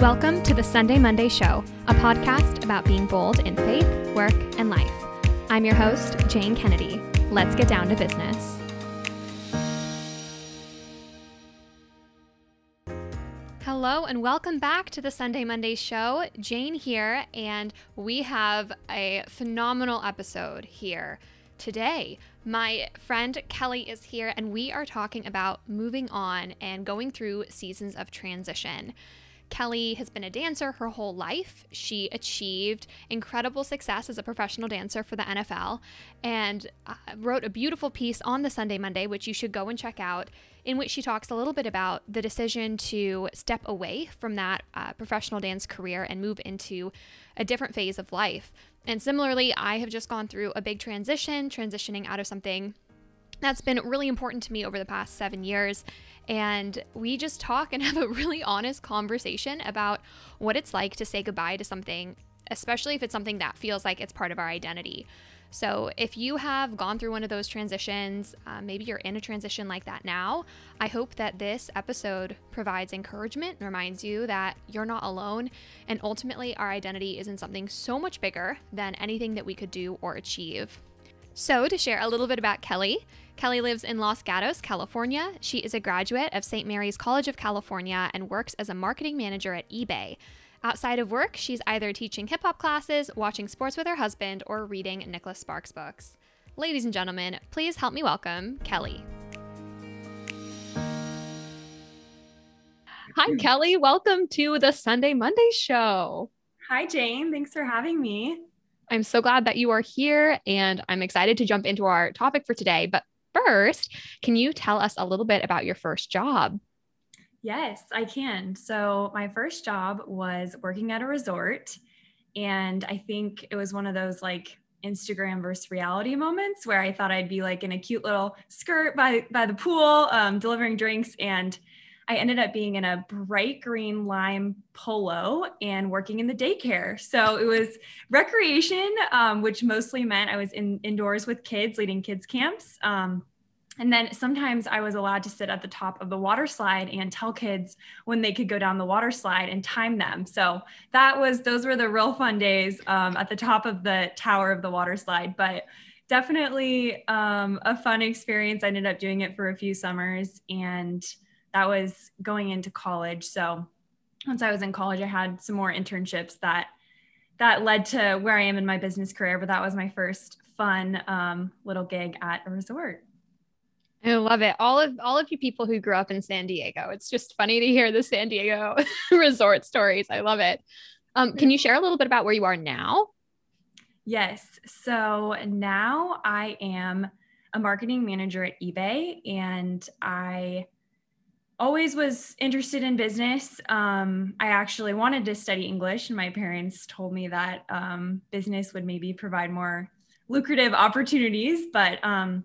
Welcome to the Sunday Monday Show, a podcast about being bold in faith, work, and life. I'm your host, Jane Kennedy. Let's get down to business. Hello, and welcome back to the Sunday Monday Show. Jane here, and we have a phenomenal episode here today. My friend Kelly is here, and we are talking about moving on and going through seasons of transition. Kelly has been a dancer her whole life. She achieved incredible success as a professional dancer for the NFL and uh, wrote a beautiful piece on the Sunday Monday, which you should go and check out, in which she talks a little bit about the decision to step away from that uh, professional dance career and move into a different phase of life. And similarly, I have just gone through a big transition, transitioning out of something that's been really important to me over the past seven years. And we just talk and have a really honest conversation about what it's like to say goodbye to something, especially if it's something that feels like it's part of our identity. So, if you have gone through one of those transitions, uh, maybe you're in a transition like that now, I hope that this episode provides encouragement and reminds you that you're not alone. And ultimately, our identity is in something so much bigger than anything that we could do or achieve. So, to share a little bit about Kelly, Kelly lives in Los Gatos, California. She is a graduate of St. Mary's College of California and works as a marketing manager at eBay. Outside of work, she's either teaching hip hop classes, watching sports with her husband, or reading Nicholas Sparks books. Ladies and gentlemen, please help me welcome Kelly. Hi, Kelly. Welcome to the Sunday Monday show. Hi, Jane. Thanks for having me. I'm so glad that you are here and I'm excited to jump into our topic for today. But first, can you tell us a little bit about your first job? Yes, I can. So, my first job was working at a resort. And I think it was one of those like Instagram versus reality moments where I thought I'd be like in a cute little skirt by, by the pool, um, delivering drinks. And I ended up being in a bright green lime polo and working in the daycare. So it was recreation, um, which mostly meant I was in indoors with kids, leading kids camps. Um, and then sometimes I was allowed to sit at the top of the water slide and tell kids when they could go down the water slide and time them. So that was, those were the real fun days um, at the top of the tower of the water slide. But definitely um, a fun experience. I ended up doing it for a few summers and that was going into college. So once I was in college, I had some more internships that that led to where I am in my business career. But that was my first fun um, little gig at a resort. I love it. All of all of you people who grew up in San Diego. It's just funny to hear the San Diego resort stories. I love it. Um, can you share a little bit about where you are now? Yes. So now I am a marketing manager at eBay and I always was interested in business. Um, I actually wanted to study English, and my parents told me that um, business would maybe provide more lucrative opportunities. But um,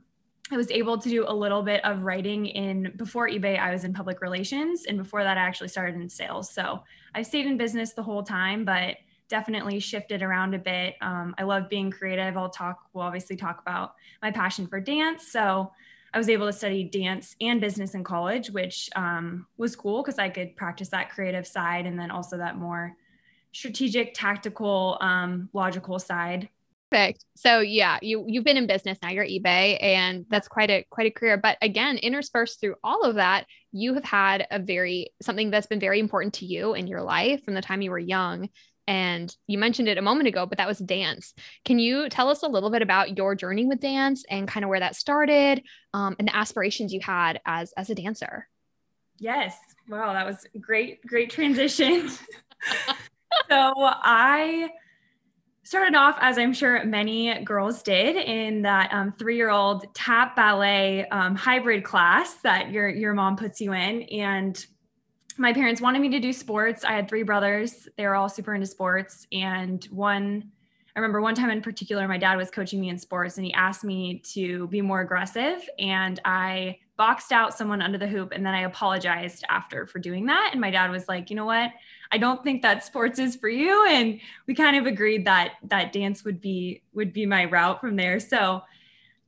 I was able to do a little bit of writing in before eBay. I was in public relations, and before that, I actually started in sales. So I stayed in business the whole time, but definitely shifted around a bit. Um, I love being creative. I'll talk. We'll obviously talk about my passion for dance. So I was able to study dance and business in college, which um, was cool because I could practice that creative side and then also that more strategic, tactical, um, logical side. Perfect. So yeah, you you've been in business now. You're eBay, and that's quite a quite a career. But again, interspersed through all of that, you have had a very something that's been very important to you in your life from the time you were young and you mentioned it a moment ago, but that was dance. Can you tell us a little bit about your journey with dance and kind of where that started um, and the aspirations you had as as a dancer? Yes. Wow, that was great, great transition. so I started off, as I'm sure many girls did, in that um, three-year-old tap ballet um, hybrid class that your your mom puts you in, and my parents wanted me to do sports. I had three brothers. They were all super into sports. And one, I remember one time in particular, my dad was coaching me in sports and he asked me to be more aggressive. And I boxed out someone under the hoop. And then I apologized after for doing that. And my dad was like, you know what? I don't think that sports is for you. And we kind of agreed that that dance would be would be my route from there. So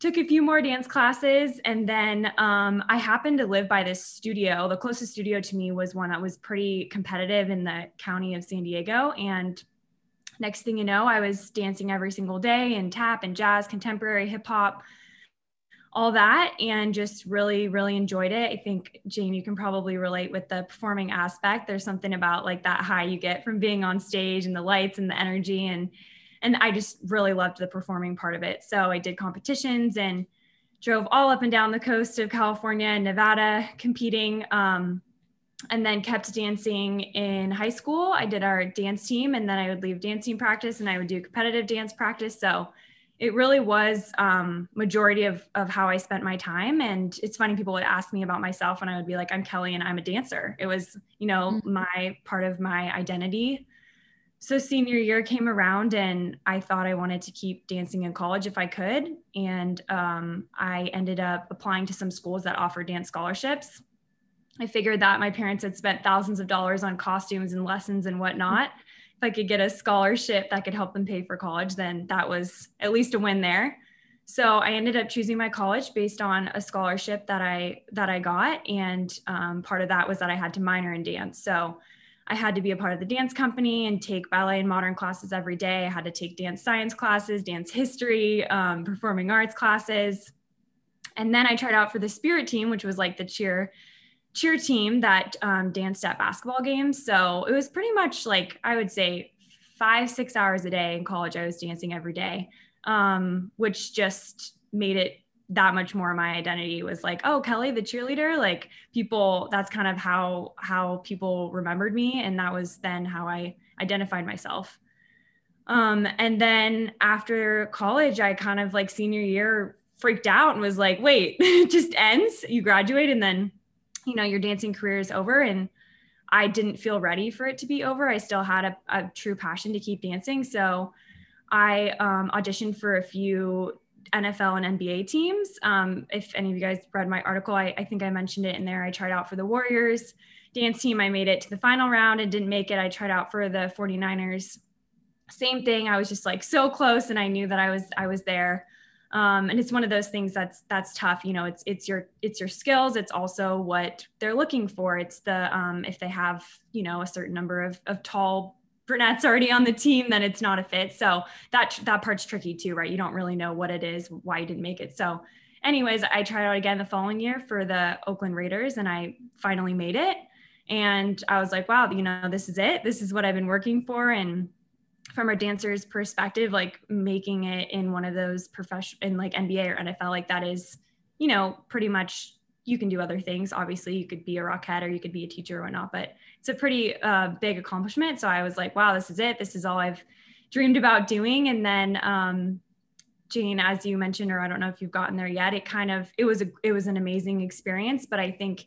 took a few more dance classes and then um, i happened to live by this studio. The closest studio to me was one that was pretty competitive in the county of san diego and next thing you know i was dancing every single day and tap and jazz contemporary hip hop all that and just really really enjoyed it. I think jane you can probably relate with the performing aspect. There's something about like that high you get from being on stage and the lights and the energy and and i just really loved the performing part of it so i did competitions and drove all up and down the coast of california and nevada competing um, and then kept dancing in high school i did our dance team and then i would leave dancing practice and i would do competitive dance practice so it really was um, majority of, of how I spent my time. And it's funny, people would ask me about myself and I would be like, I'm Kelly and I'm a dancer. It was, you know, mm-hmm. my part of my identity. So senior year came around and I thought I wanted to keep dancing in college if I could. And um, I ended up applying to some schools that offer dance scholarships. I figured that my parents had spent thousands of dollars on costumes and lessons and whatnot. If I could get a scholarship that could help them pay for college, then that was at least a win there. So I ended up choosing my college based on a scholarship that I that I got, and um, part of that was that I had to minor in dance. So I had to be a part of the dance company and take ballet and modern classes every day. I had to take dance science classes, dance history, um, performing arts classes, and then I tried out for the spirit team, which was like the cheer cheer team that um, danced at basketball games. So it was pretty much like I would say five, six hours a day in college. I was dancing every day, um, which just made it that much more my identity was like oh kelly the cheerleader like people that's kind of how how people remembered me and that was then how i identified myself. Um and then after college i kind of like senior year freaked out and was like wait it just ends? You graduate and then you know your dancing career is over and i didn't feel ready for it to be over. I still had a, a true passion to keep dancing so i um, auditioned for a few nfl and nba teams. Um, if any of you guys read my article I, I think i mentioned it in there. I tried out for the warriors dance team. I made it to the final round and didn't make it. I tried out for the 49ers same thing. I was just like so close and i knew that i was i was there. Um, and it's one of those things that's that's tough. You know it's it's your it's your skills. It's also what they're looking for. It's the um, if they have you know a certain number of, of tall brunettes already on the team then it's not a fit. So that that part's tricky too right? You don't really know what it is why you didn't make it. So anyways i tried out again the following year for the oakland raiders and i finally made it. And i was like wow you know this is it. This is what i've been working for. And from a dancer's perspective, like making it in one of those profession in like NBA or NFL, like that is, you know, pretty much you can do other things. Obviously, you could be a Rockette or you could be a teacher or whatnot, but it's a pretty uh, big accomplishment. So I was like, wow, this is it. This is all I've dreamed about doing. And then, um, Jane, as you mentioned, or I don't know if you've gotten there yet, it kind of it was a it was an amazing experience. But I think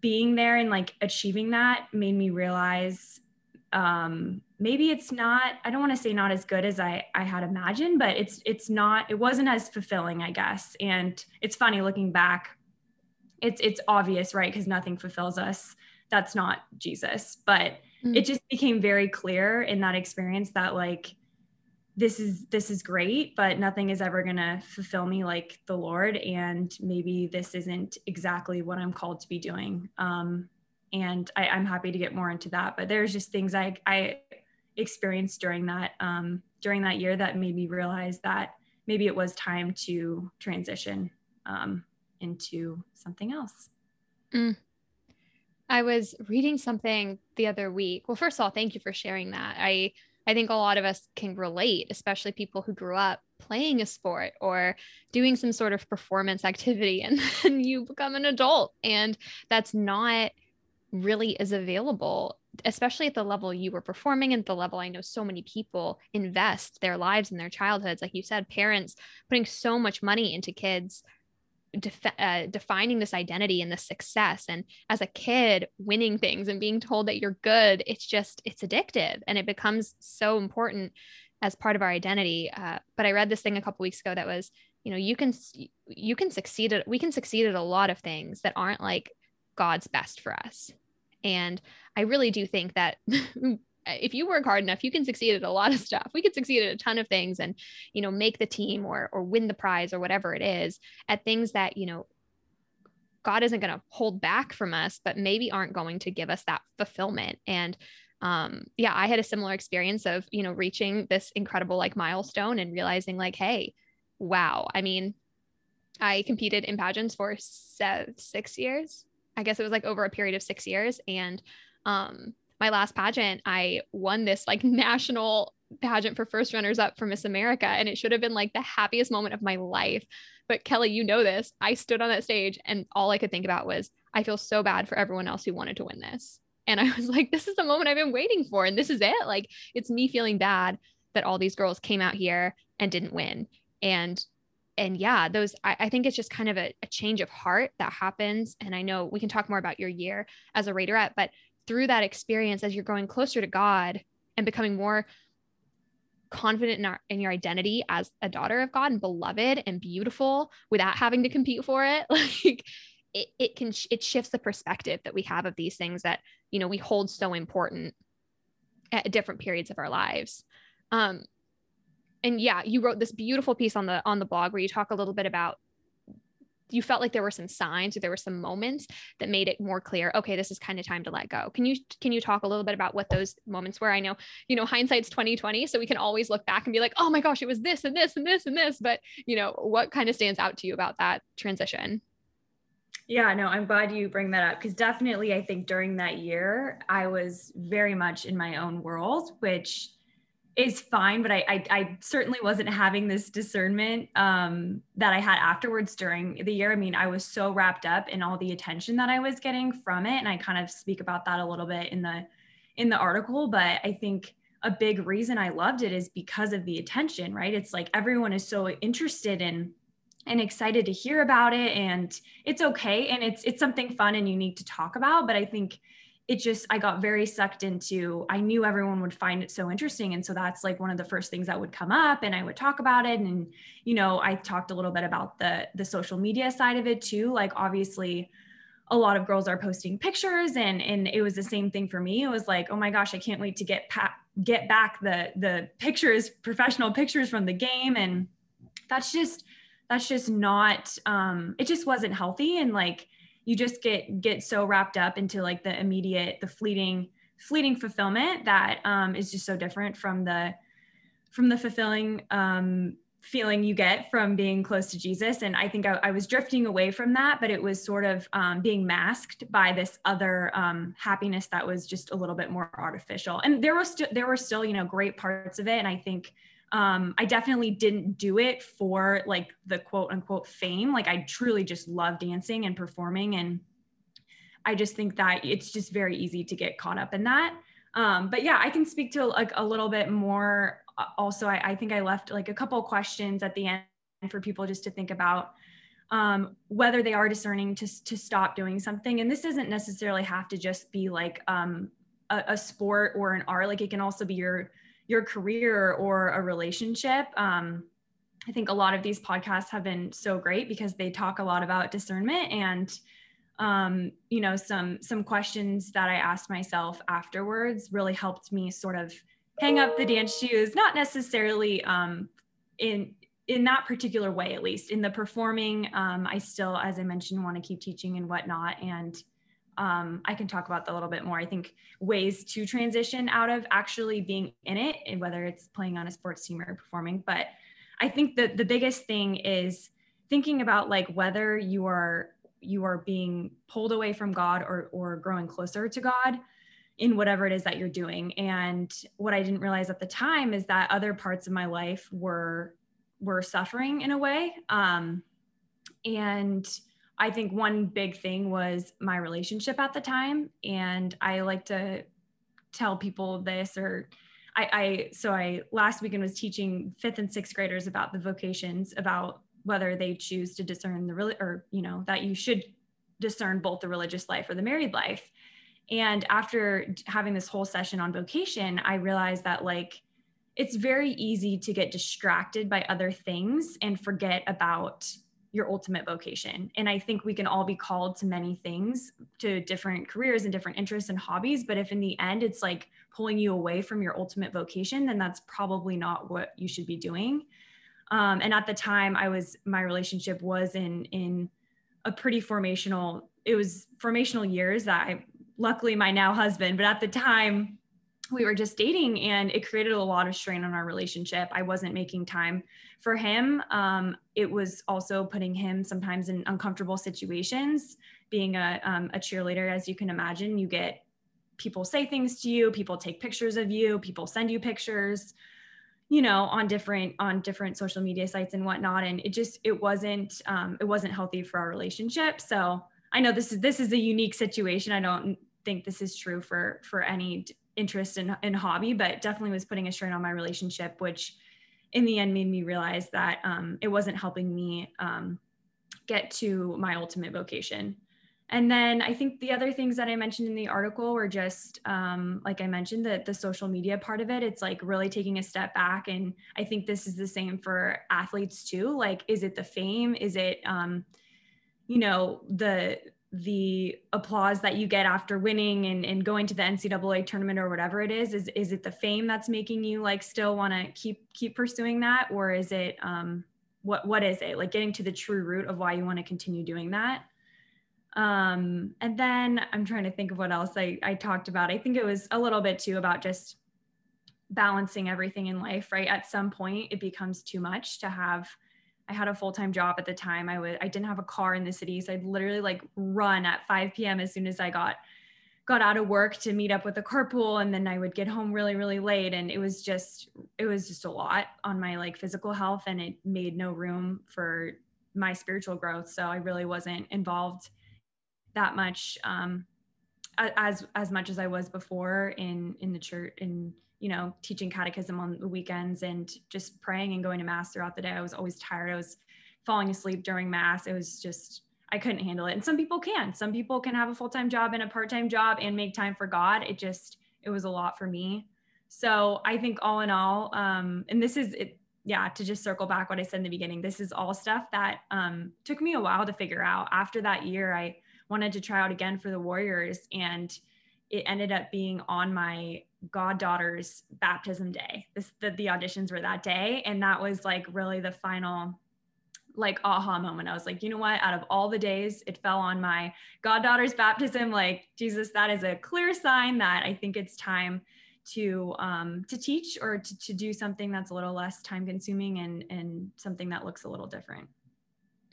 being there and like achieving that made me realize um, maybe it's not i don't want to say not as good as i i had imagined but it's it's not it wasn't as fulfilling i guess and it's funny looking back it's it's obvious right? Because nothing fulfills us. That's not jesus. But mm-hmm. it just became very clear in that experience that like this is this is great but nothing is ever going to fulfill me like the lord. And maybe this isn't exactly what i'm called to be doing. Um and I, am happy to get more into that. But there's just things i i experienced during that um, during that year that made me realize that maybe it was time to transition. Um, into something else. Mm. I was reading something the other week. Well, first of all, thank you for sharing that. I I think a lot of us can relate, especially people who grew up playing a sport or doing some sort of performance activity and then you become an adult and that's not really as available especially at the level you were performing and the level I know so many people invest their lives and their childhoods. Like you said, parents putting so much money into kids def- uh, defining this identity and this success. And as a kid, winning things and being told that you're good, it's just, it's addictive and it becomes so important as part of our identity. Uh, but I read this thing a couple weeks ago that was, you know, you can, you can succeed at, we can succeed at a lot of things that aren't like God's best for us. And I really do think that if you work hard enough, you can succeed at a lot of stuff. We could succeed at a ton of things and, you know, make the team or or win the prize or whatever it is at things that, you know, God isn't going to hold back from us, but maybe aren't going to give us that fulfillment. And um yeah, I had a similar experience of, you know, reaching this incredible like milestone and realizing like, hey, wow. I mean, I competed in pageants for se- 6 years. I guess it was like over a period of 6 years and um my last pageant, I won this like national pageant for first runners up for Miss America. And it should have been like the happiest moment of my life. But Kelly, you know this. I stood on that stage and all I could think about was, I feel so bad for everyone else who wanted to win this. And I was like, this is the moment I've been waiting for. And this is it. Like, it's me feeling bad that all these girls came out here and didn't win. And and yeah, those I, I think it's just kind of a, a change of heart that happens. And I know we can talk more about your year as a Raiderette, but through that experience as you're growing closer to God and becoming more confident in, our, in your identity as a daughter of God and beloved and beautiful without having to compete for it like it, it can it shifts the perspective that we have of these things that you know we hold so important at different periods of our lives. Um and yeah you wrote this beautiful piece on the on the blog where you talk a little bit about you felt like there were some signs or there were some moments that made it more clear okay this is kind of time to let go. Can you can you talk a little bit about what those moments were? I know you know hindsight's 2020 so we can always look back and be like oh my gosh it was this and this and this and this. But you know what kind of stands out to you about that transition? Yeah, no, I'm glad you bring that up because definitely I think during that year, I was very much in my own world, which is fine, but I, I, I certainly wasn't having this discernment um, that I had afterwards during the year. I mean, I was so wrapped up in all the attention that I was getting from it, and I kind of speak about that a little bit in the in the article. But I think a big reason I loved it is because of the attention, right? It's like everyone is so interested in and excited to hear about it, and it's okay, and it's it's something fun and unique to talk about. But I think it just i got very sucked into i knew everyone would find it so interesting. And so that's like one of the first things that would come up and i would talk about it. And you know i talked a little bit about the the social media side of it too. Like obviously a lot of girls are posting pictures and and it was the same thing for me. It was like oh my gosh i can't wait to get pa- get back the the pictures professional pictures from the game. And that's just that's just not um it just wasn't healthy. And like you just get get so wrapped up into like the immediate the fleeting fleeting fulfillment that um, is just so different from the from the fulfilling um, feeling you get from being close to Jesus. And I think I, I was drifting away from that, but it was sort of um, being masked by this other um, happiness that was just a little bit more artificial. And there was there were still you know great parts of it, and I think um, I definitely didn't do it for like the quote unquote fame. Like I truly just love dancing and performing. And I just think that it's just very easy to get caught up in that. Um, but yeah, I can speak to like a little bit more. Uh, also, I, I think I left like a couple questions at the end for people just to think about um, whether they are discerning to, to stop doing something. And this doesn't necessarily have to just be like um, a, a, sport or an art. Like it can also be your your career or a relationship. Um, I think a lot of these podcasts have been so great because they talk a lot about discernment and um, you know some some questions that I asked myself afterwards really helped me sort of hang up the dance shoes, not necessarily um, in in that particular way at least in the performing um, i still as i mentioned want to keep teaching and whatnot and um, I can talk about that a little bit more. I think ways to transition out of actually being in it, and whether it's playing on a sports team or performing. But I think that the biggest thing is thinking about like whether you are you are being pulled away from God or or growing closer to God in whatever it is that you're doing. And what I didn't realize at the time is that other parts of my life were were suffering in a way. Um, and I think one big thing was my relationship at the time. And I like to tell people this or I, I so I last weekend was teaching fifth and sixth graders about the vocations, about whether they choose to discern the real or you know that you should discern both the religious life or the married life. And after having this whole session on vocation, I realized that like it's very easy to get distracted by other things and forget about your ultimate vocation. And I think we can all be called to many things, to different careers and different interests and hobbies. But if in the end it's like pulling you away from your ultimate vocation, then that's probably not what you should be doing. Um, and at the time, I was my relationship was in in a pretty formational. It was formational years that I luckily my now husband, but at the time we were just dating and it created a lot of strain on our relationship. I wasn't making time for him. Um, it was also putting him sometimes in uncomfortable situations. Being a, um, a cheerleader, as you can imagine, you get people say things to you, people take pictures of you, people send you pictures, you know, on different on different social media sites and whatnot. And it just it wasn't um, it wasn't healthy for our relationship. So I know this is this is a unique situation. I don't think this is true for for any interest and, in hobby, but definitely was putting a strain on my relationship, which in the end made me realize that um, it wasn't helping me um, get to my ultimate vocation. And then I think the other things that I mentioned in the article were just, um, like I mentioned, the, the social media part of it. It's like really taking a step back. And I think this is the same for athletes too. Like, is it the fame? Is it, um, you know, the, the applause that you get after winning and, and going to the NCAA tournament or whatever it is, is, is it the fame that's making you like still want to keep, keep pursuing that? Or is it, um, what, what is it like getting to the true root of why you want to continue doing that? Um, and then I'm trying to think of what else I, I talked about. I think it was a little bit too about just balancing everything in life, right? At some point it becomes too much to have, I had a full-time job at the time. I would I didn't have a car in the city, so I'd literally like run at 5 p.m. as soon as I got got out of work to meet up with a carpool and then I would get home really really late and it was just it was just a lot on my like physical health and it made no room for my spiritual growth. So I really wasn't involved that much um as as much as I was before in in the church in you know, teaching catechism on the weekends and just praying and going to mass throughout the day. I was always tired. I was falling asleep during mass. It was just, I couldn't handle it. And some people can. Some people can have a full time job and a part time job and make time for God. It just, it was a lot for me. So I think all in all, um, and this is it, yeah, to just circle back what I said in the beginning, this is all stuff that um, took me a while to figure out. After that year, I wanted to try out again for the Warriors, and it ended up being on my goddaughter's baptism day. This the, the auditions were that day. And that was like really the final like aha moment. I was like, you know what? Out of all the days, it fell on my goddaughter's baptism. Like, Jesus, that is a clear sign that I think it's time to um, to teach or to, to do something that's a little less time consuming and and something that looks a little different.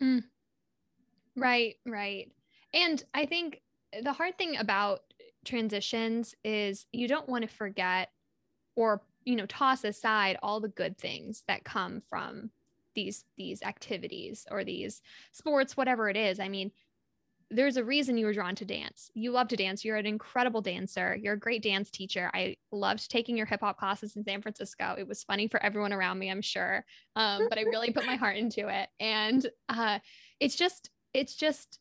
Mm. Right, right. And I think the hard thing about transitions is you don't want to forget or you know toss aside all the good things that come from these these activities or these sports whatever it is. I mean there's a reason you were drawn to dance. You love to dance. You're an incredible dancer. You're a great dance teacher. I loved taking your hip hop classes in san francisco. It was funny for everyone around me i'm sure um, but i really put my heart into it. And uh, it's just it's just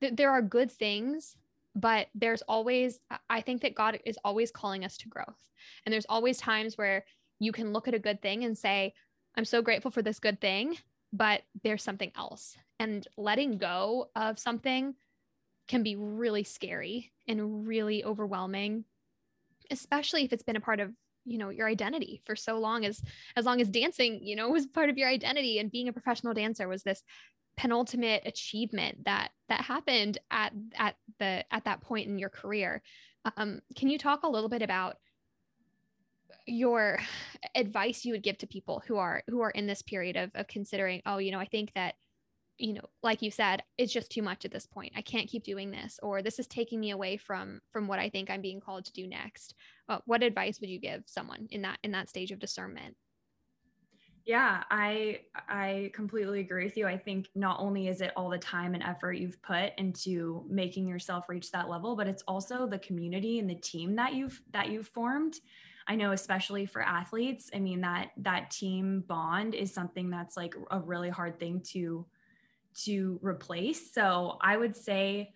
th- there are good things but there's always i think that god is always calling us to growth. And there's always times where you can look at a good thing and say i'm so grateful for this good thing but there's something else. And letting go of something can be really scary and really overwhelming especially if it's been a part of you know your identity for so long as as long as dancing you know was part of your identity and being a professional dancer was this penultimate achievement that that happened at at the at that point in your career. Um, can you talk a little bit about your advice you would give to people who are who are in this period of, of considering oh you know i think that you know like you said it's just too much at this point. I can't keep doing this or this is taking me away from from what i think i'm being called to do next. Uh, what advice would you give someone in that in that stage of discernment yeah, I I completely agree with you. I think not only is it all the time and effort you've put into making yourself reach that level, but it's also the community and the team that you've that you've formed. I know especially for athletes, I mean that that team bond is something that's like a really hard thing to to replace. So, I would say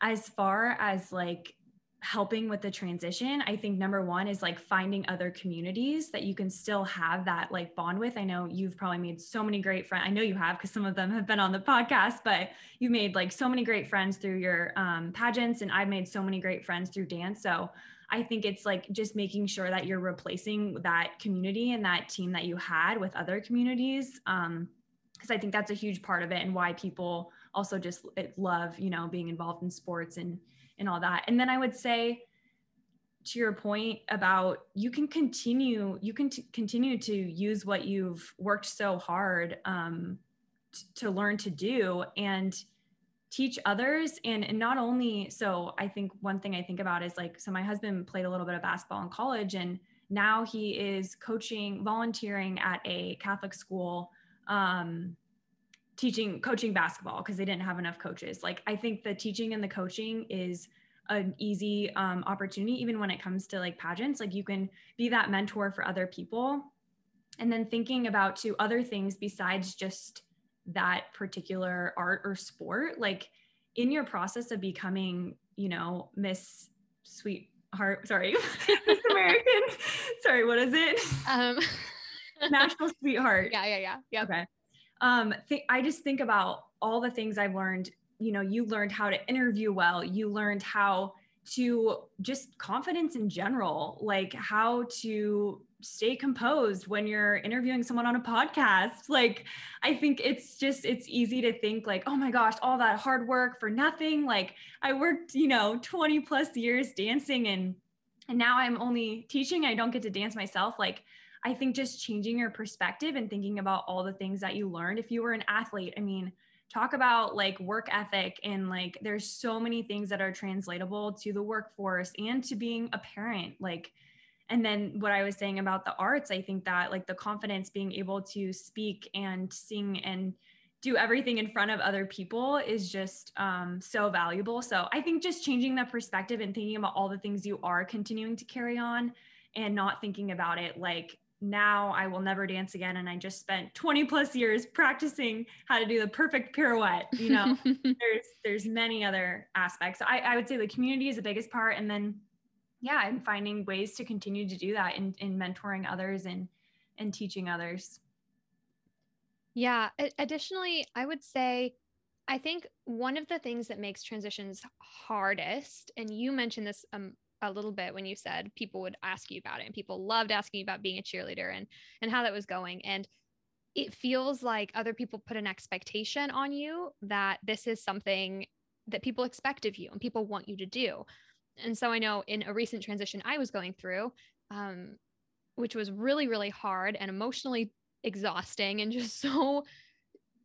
as far as like helping with the transition i think number one is like finding other communities that you can still have that like bond with. I know you've probably made so many great friends i know you have because some of them have been on the podcast but you've made like so many great friends through your um, pageants and i've made so many great friends through dance. So i think it's like just making sure that you're replacing that community and that team that you had with other communities um, because i think that's a huge part of it and why people also just love you know being involved in sports and and all that. And then I would say to your point about you can continue you can t- continue to use what you've worked so hard um, t- to learn to do and teach others and, and not only so i think one thing i think about is like so my husband played a little bit of basketball in college and now he is coaching volunteering at a catholic school um, teaching coaching basketball because they didn't have enough coaches. Like i think the teaching and the coaching is an easy um, opportunity even when it comes to like pageants. Like you can be that mentor for other people and then thinking about to other things besides just that particular art or sport like in your process of becoming you know miss sweetheart sorry miss american sorry what is it? Um. National sweetheart. Yeah yeah yeah yeah. Okay um th- i just think about all the things i've learned. You know you learned how to interview well. You learned how to just confidence in general like how to stay composed when you're interviewing someone on a podcast. Like i think it's just it's easy to think like oh my gosh all that hard work for nothing. Like i worked you know 20 plus years dancing and and now i'm only teaching. I don't get to dance myself. Like i think just changing your perspective and thinking about all the things that you learned if you were an athlete i mean talk about like work ethic and like there's so many things that are translatable to the workforce and to being a parent like and then what i was saying about the arts i think that like the confidence being able to speak and sing and do everything in front of other people is just um, so valuable. So i think just changing that perspective and thinking about all the things you are continuing to carry on and not thinking about it like now I will never dance again. And I just spent 20 plus years practicing how to do the perfect pirouette. You know, there's there's many other aspects. I, I would say the community is the biggest part. And then yeah, I'm finding ways to continue to do that in, in mentoring others and and teaching others. Yeah. Additionally, I would say I think one of the things that makes transitions hardest, and you mentioned this um, a little bit when you said people would ask you about it and people loved asking you about being a cheerleader and and how that was going. And it feels like other people put an expectation on you that this is something that people expect of you and people want you to do. And so i know in a recent transition i was going through um, which was really really hard and emotionally exhausting and just so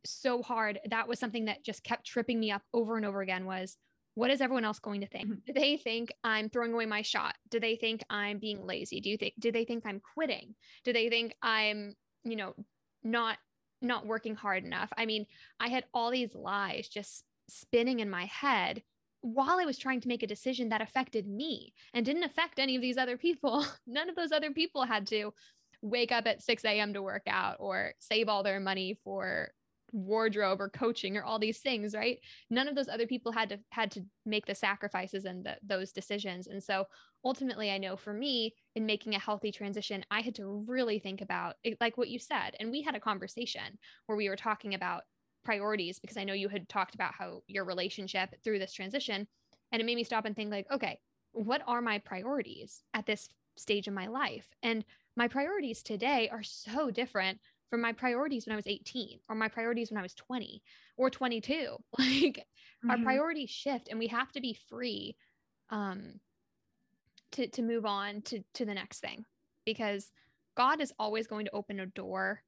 so hard that was something that just kept tripping me up over and over again was what is everyone else going to think? Mm-hmm. Do they think I'm throwing away my shot? Do they think I'm being lazy? Do you think do they think I'm quitting? Do they think I'm, you know, not not working hard enough? I mean, I had all these lies just spinning in my head while I was trying to make a decision that affected me and didn't affect any of these other people. None of those other people had to wake up at 6 a.m. to work out or save all their money for wardrobe or coaching or all these things right? None of those other people had to had to make the sacrifices and the, those decisions. And so ultimately i know for me in making a healthy transition i had to really think about it, like what you said and we had a conversation where we were talking about priorities because i know you had talked about how your relationship through this transition and it made me stop and think like okay what are my priorities at this stage in my life? And my priorities today are so different from my priorities when I was 18 or my priorities when I was 20 or 22. Like mm-hmm. our priorities shift and we have to be free um to to move on to to the next thing because God is always going to open a door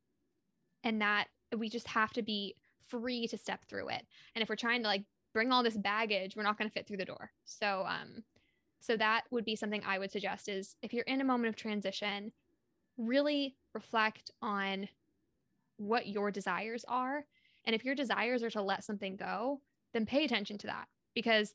and that we just have to be free to step through it. And if we're trying to like bring all this baggage, we're not going to fit through the door. So um so that would be something I would suggest is if you're in a moment of transition, really reflect on what your desires are. And if your desires are to let something go, then pay attention to that because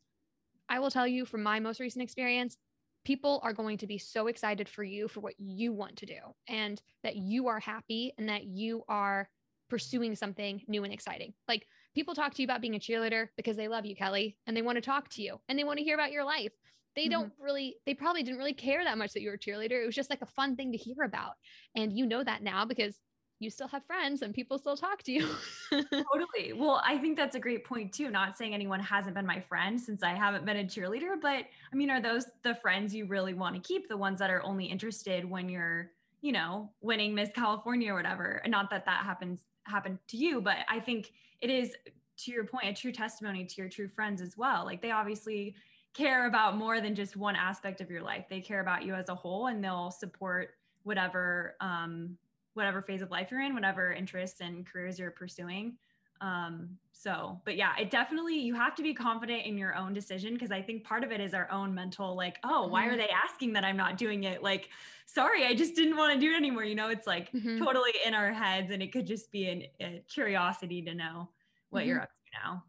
I will tell you from my most recent experience, people are going to be so excited for you for what you want to do and that you are happy and that you are pursuing something new and exciting. Like people talk to you about being a cheerleader because they love you, Kelly, and they want to talk to you and they want to hear about your life. they mm-hmm. don't really they probably didn't really care that much that you were a cheerleader it was just like a fun thing to hear about and you know that now because you still have friends and people still talk to you. Totally. Well i think that's a great point too not saying anyone hasn't been my friend since i haven't been a cheerleader but i mean are those the friends you really want to keep the ones that are only interested when you're you know winning miss california or whatever? And not that that happens happened to you but i think it is to your point a true testimony to your true friends as well. Like they obviously care about more than just one aspect of your life. They care about you as a whole and they'll support whatever um, whatever phase of life you're in, whatever interests and careers you're pursuing. Um, so, but yeah, it definitely you have to be confident in your own decision because I think part of it is our own mental, like, oh, why are mm-hmm. they asking that I'm not doing it? Like, sorry, I just didn't want to do it anymore. You know, it's like mm-hmm. totally in our heads, and it could just be an, a curiosity to know what mm-hmm. you're up to now.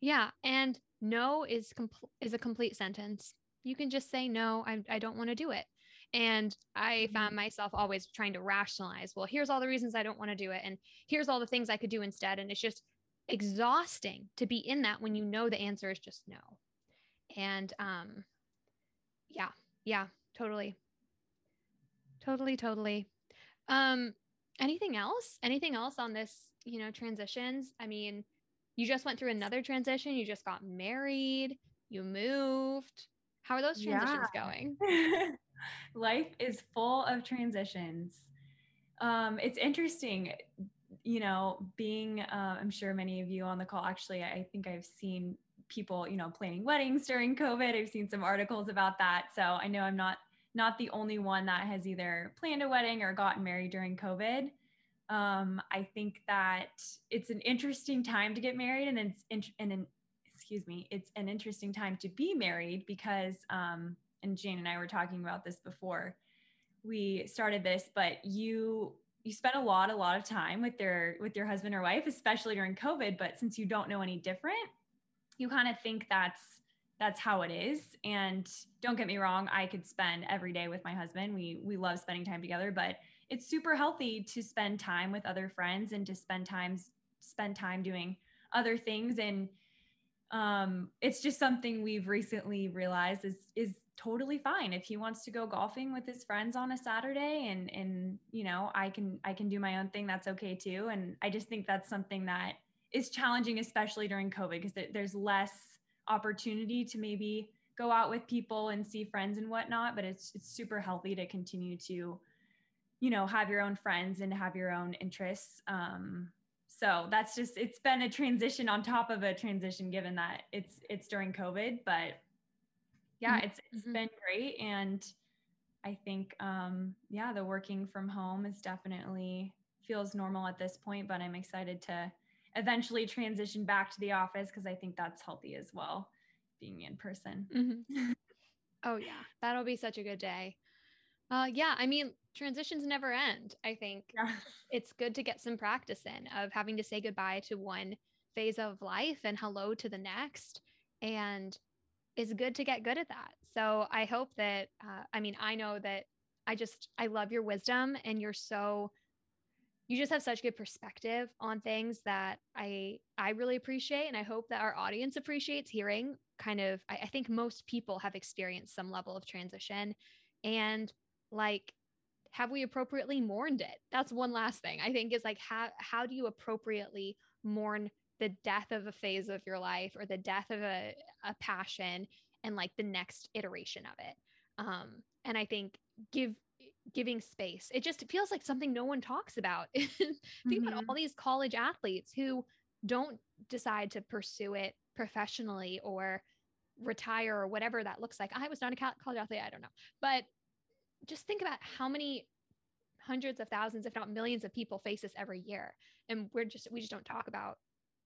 Yeah, and no is compl- is a complete sentence. You can just say no, I, I don't want to do it. And I found mm-hmm. myself always trying to rationalize, well, here's all the reasons I don't want to do it. And here's all the things I could do instead. And it's just exhausting to be in that when you know the answer is just no. And um, yeah, yeah, totally. Totally, totally. Um, anything else? Anything else on this, you know, transitions? I mean, you just went through another transition. You just got married. You moved. How are those transitions yeah. going? Life is full of transitions. Um, it's interesting, you know, being, uh, I'm sure many of you on the call, actually, I think I've seen people, you know, planning weddings during COVID. I've seen some articles about that. So I know I'm not not the only one that has either planned a wedding or gotten married during COVID. Um, I think that it's an interesting time to get married, and it's in, and an, excuse me, it's an interesting time to be married because, um, and Jane and I were talking about this before we started this, but you you spend a lot a lot of time with their with your husband or wife, especially during COVID. But since you don't know any different, you kind of think that's that's how it is. And don't get me wrong, I could spend every day with my husband. We we love spending time together, but it's super healthy to spend time with other friends and to spend times spend time doing other things and um, it's just something we've recently realized is is totally fine. If he wants to go golfing with his friends on a Saturday and and you know I can I can do my own thing that's okay too. And I just think that's something that is challenging especially during COVID because there's less opportunity to maybe go out with people and see friends and whatnot but it's it's super healthy to continue to you know have your own friends and have your own interests. Um, so that's just it's been a transition on top of a transition given that it's it's during covid but yeah mm-hmm. it's it's mm-hmm. been great and i think um yeah the working from home is definitely feels normal at this point but i'm excited to eventually transition back to the office because i think that's healthy as well being in person mm-hmm. oh yeah that'll be such a good day uh, yeah, I mean, transitions never end. I think yeah. it's good to get some practice in of having to say goodbye to one phase of life and hello to the next. And it's good to get good at that. So I hope that, uh, I mean, I know that I just, I love your wisdom and you're so, you just have such good perspective on things that I, I really appreciate. And I hope that our audience appreciates hearing kind of, I, I think most people have experienced some level of transition and like have we appropriately mourned it that's one last thing i think is like how how do you appropriately mourn the death of a phase of your life or the death of a, a passion and like the next iteration of it. Um and i think give giving space it just feels like something no one talks about. Think mm-hmm. about all these college athletes who don't decide to pursue it professionally or retire or whatever that looks like. I was not a college athlete i don't know. But just think about how many hundreds of thousands if not millions of people face this every year. And we're just we just don't talk about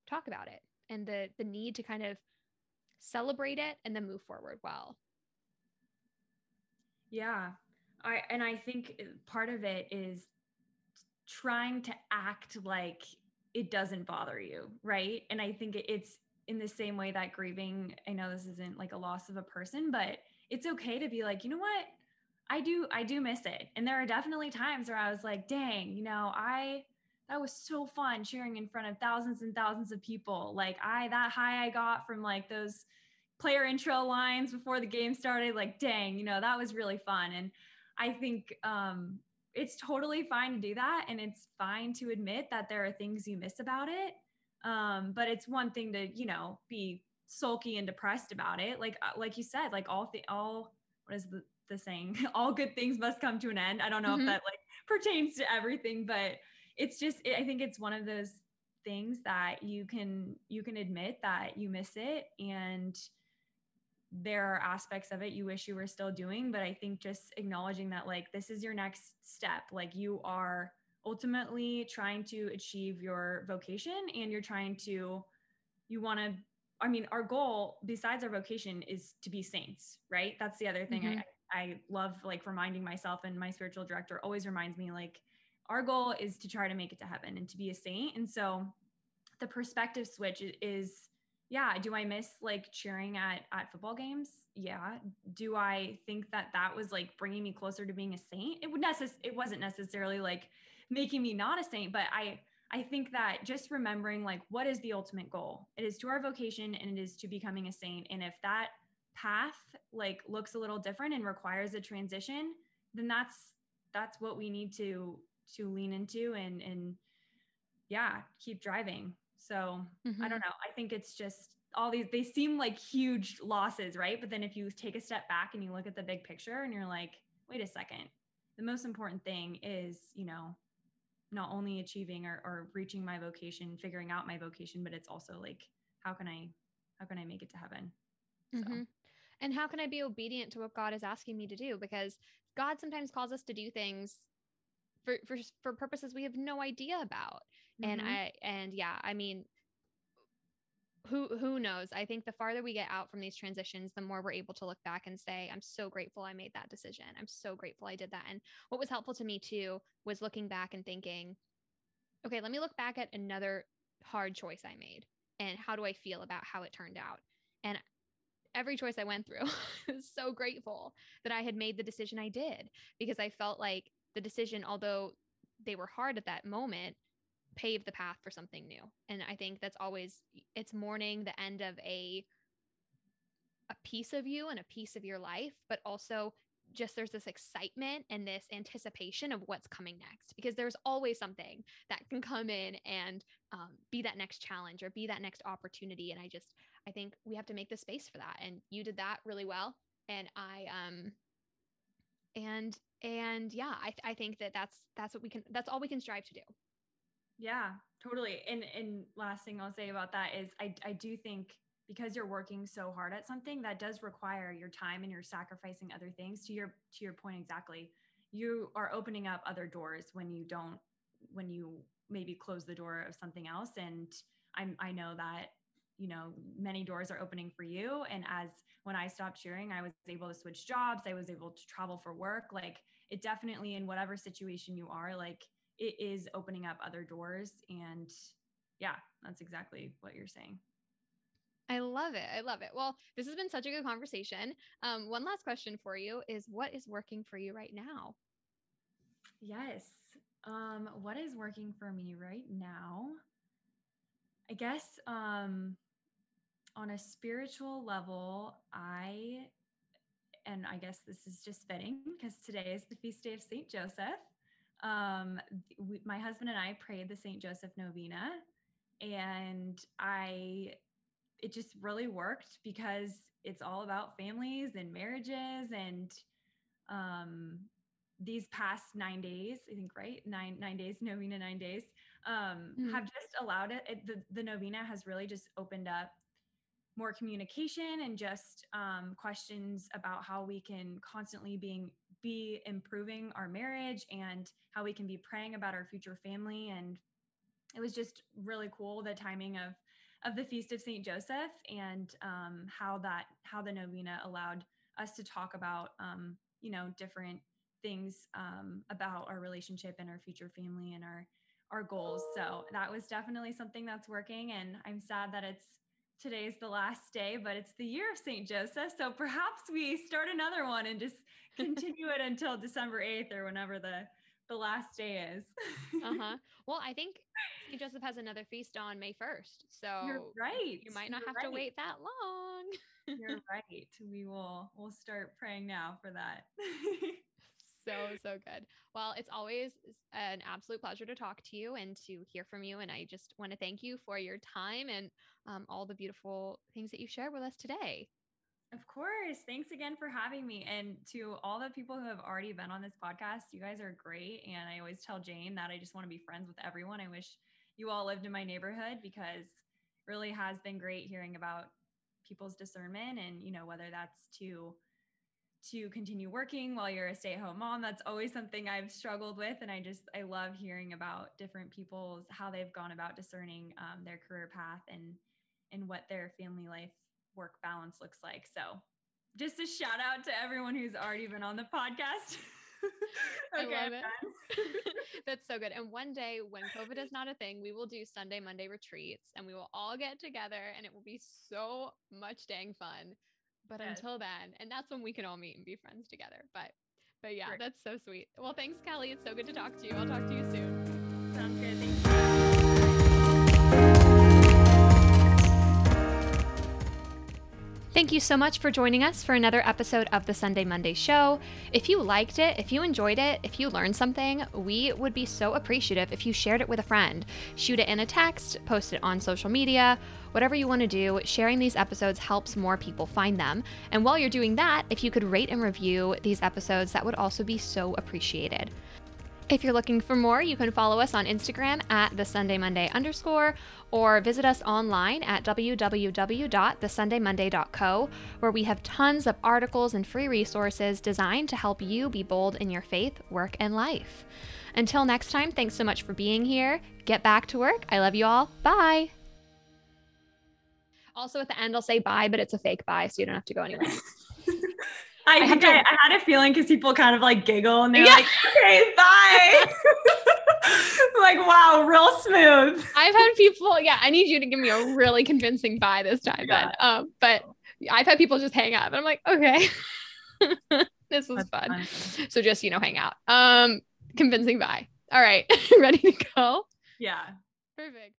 talk about it and the the need to kind of celebrate it and then move forward well. Yeah. I and i think part of it is trying to act like it doesn't bother you right? And i think it's in the same way that grieving i know this isn't like a loss of a person but it's okay to be like you know what? I do I do miss it. And there are definitely times where I was like, dang, you know, I that was so fun cheering in front of thousands and thousands of people. Like I that high I got from like those player intro lines before the game started. Like, dang, you know, that was really fun. And I think um, it's totally fine to do that. And it's fine to admit that there are things you miss about it. Um, but it's one thing to, you know, be sulky and depressed about it. Like, uh, like you said, like all the, all, what is the, the saying? all good things must come to an end. I don't know mm-hmm. if that like pertains to everything, but it's just, it, I think it's one of those things that you can, you can admit that you miss it and, there are aspects of it you wish you were still doing but i think just acknowledging that like this is your next step like you are ultimately trying to achieve your vocation and you're trying to you want to i mean our goal besides our vocation is to be saints right that's the other thing mm-hmm. I, I love like reminding myself and my spiritual director always reminds me like our goal is to try to make it to heaven and to be a saint. And so the perspective switch is yeah do i miss like cheering at at football games? Yeah. Do i think that that was like bringing me closer to being a saint? It would necess- it wasn't necessarily like making me not a saint but i i think that just remembering like what is the ultimate goal? It is to our vocation and it is to becoming a saint. And if that path like looks a little different and requires a transition then that's that's what we need to to lean into and and yeah keep driving so mm-hmm. I don't know. I think it's just all these, they seem like huge losses, right? But then if you take a step back and you look at the big picture and you're like, wait a second, the most important thing is, you know, not only achieving or, or reaching my vocation, figuring out my vocation, but it's also like, how can I, how can I make it to heaven? So. Mm-hmm. And how can I be obedient to what God is asking me to do? Because God sometimes calls us to do things for for for purposes we have no idea about. Mm-hmm. And I and yeah, I mean who who knows i think the farther we get out from these transitions the more we're able to look back and say i'm so grateful i made that decision i'm so grateful i did that and what was helpful to me too was looking back and thinking okay let me look back at another hard choice i made and how do i feel about how it turned out and every choice i went through I was so grateful that i had made the decision i did because i felt like the decision, although they were hard at that moment, paved the path for something new. And I think that's always it's mourning the end of a a piece of you and a piece of your life, but also just there's this excitement and this anticipation of what's coming next because there's always something that can come in and um, be that next challenge or be that next opportunity. And i just i think we have to make the space for that. And you did that really well. And i um and and yeah I, I think that that's that's what we can that's all we can strive to do. Yeah totally. And and last thing i'll say about that is i i do think because you're working so hard at something that does require your time and you're sacrificing other things. To your to your point exactly you are opening up other doors when you don't when you maybe close the door of something else. And i'm i know that you know many doors are opening for you and as when i stopped cheering i was able to switch jobs i was able to travel for work like it definitely in whatever situation you are like it is opening up other doors and yeah that's exactly what you're saying I love it. I love it. Well, this has been such a good conversation. Um, one last question for you is what is working for you right now? Yes. Um, what is working for me right now? I guess um, on a spiritual level, I, and I guess this is just fitting because today is the feast day of St. Joseph. Um, we, my husband and I prayed the St. Joseph Novena, and I, it just really worked because it's all about families and marriages and um, these past nine days, I think, right? Nine nine days, novena nine days, um, mm-hmm. have just allowed it, it. the, the novena has really just opened up more communication and just um, questions about how we can constantly being be improving our marriage and how we can be praying about our future family. And it was just really cool the timing of of the feast of saint joseph and um, how that how the novena allowed us to talk about um, you know different things um, about our relationship and our future family and our our goals. So that was definitely something that's working and i'm sad that it's today's the last day, but it's the year of St. Joseph. So perhaps we start another one and just continue it until December 8th or whenever the the last day is. uh-huh. Well, I think St. Joseph has another feast on May 1st. So You're right. you might not You're have to wait that long. You're right. We will we'll start praying now for that. So so good. Well it's always an absolute pleasure to talk to you and to hear from you and i just want to thank you for your time and um, all the beautiful things that you shared with us today. Of course. Thanks again for having me. And to all the people who have already been on this podcast you guys are great. And i always tell jane that i just want to be friends with everyone. I wish you all lived in my neighborhood because it really has been great hearing about people's discernment and you know whether that's to to continue working while you're a stay-at-home mom that's always something i've struggled with and i just i love hearing about different people's how they've gone about discerning um, their career path and and what their family life work balance looks like so just a shout out to everyone who's already been on the podcast okay, I love it. That's so good. And one day when COVID is not a thing, we will do Sunday, Monday retreats and we will all get together and it will be so much dang fun. But yes. until then, and that's when we can all meet and be friends together. But but yeah, that's so sweet. Well, thanks, Kelly. It's so good to talk to you. I'll talk to you soon. Sounds good. Thank you so much for joining us for another episode of the Sunday Monday Show. If you liked it, if you enjoyed it, if you learned something, we would be so appreciative if you shared it with a friend. Shoot it in a text, post it on social media, whatever you want to do. Sharing these episodes helps more people find them. And while you're doing that, if you could rate and review these episodes, that would also be so appreciated. If you're looking for more, you can follow us on Instagram at the Sunday Monday underscore or visit us online at www.thesundaymonday.co, where we have tons of articles and free resources designed to help you be bold in your faith, work, and life. Until next time, thanks so much for being here. Get back to work. I love you all. Bye. Also, at the end, I'll say bye, but it's a fake bye, so you don't have to go anywhere. I, I, to, I, I, had a feeling because people kind of like giggle and they're yeah. like, okay, bye. like, wow, real smooth. I've had people, yeah, I need you to give me a really convincing bye this time. Yeah. But, um, but I've had people just hang up and I'm like, okay, this was fun. fun. So just, you know, hang out. Um, convincing bye. All right. Ready to go? Yeah. Perfect.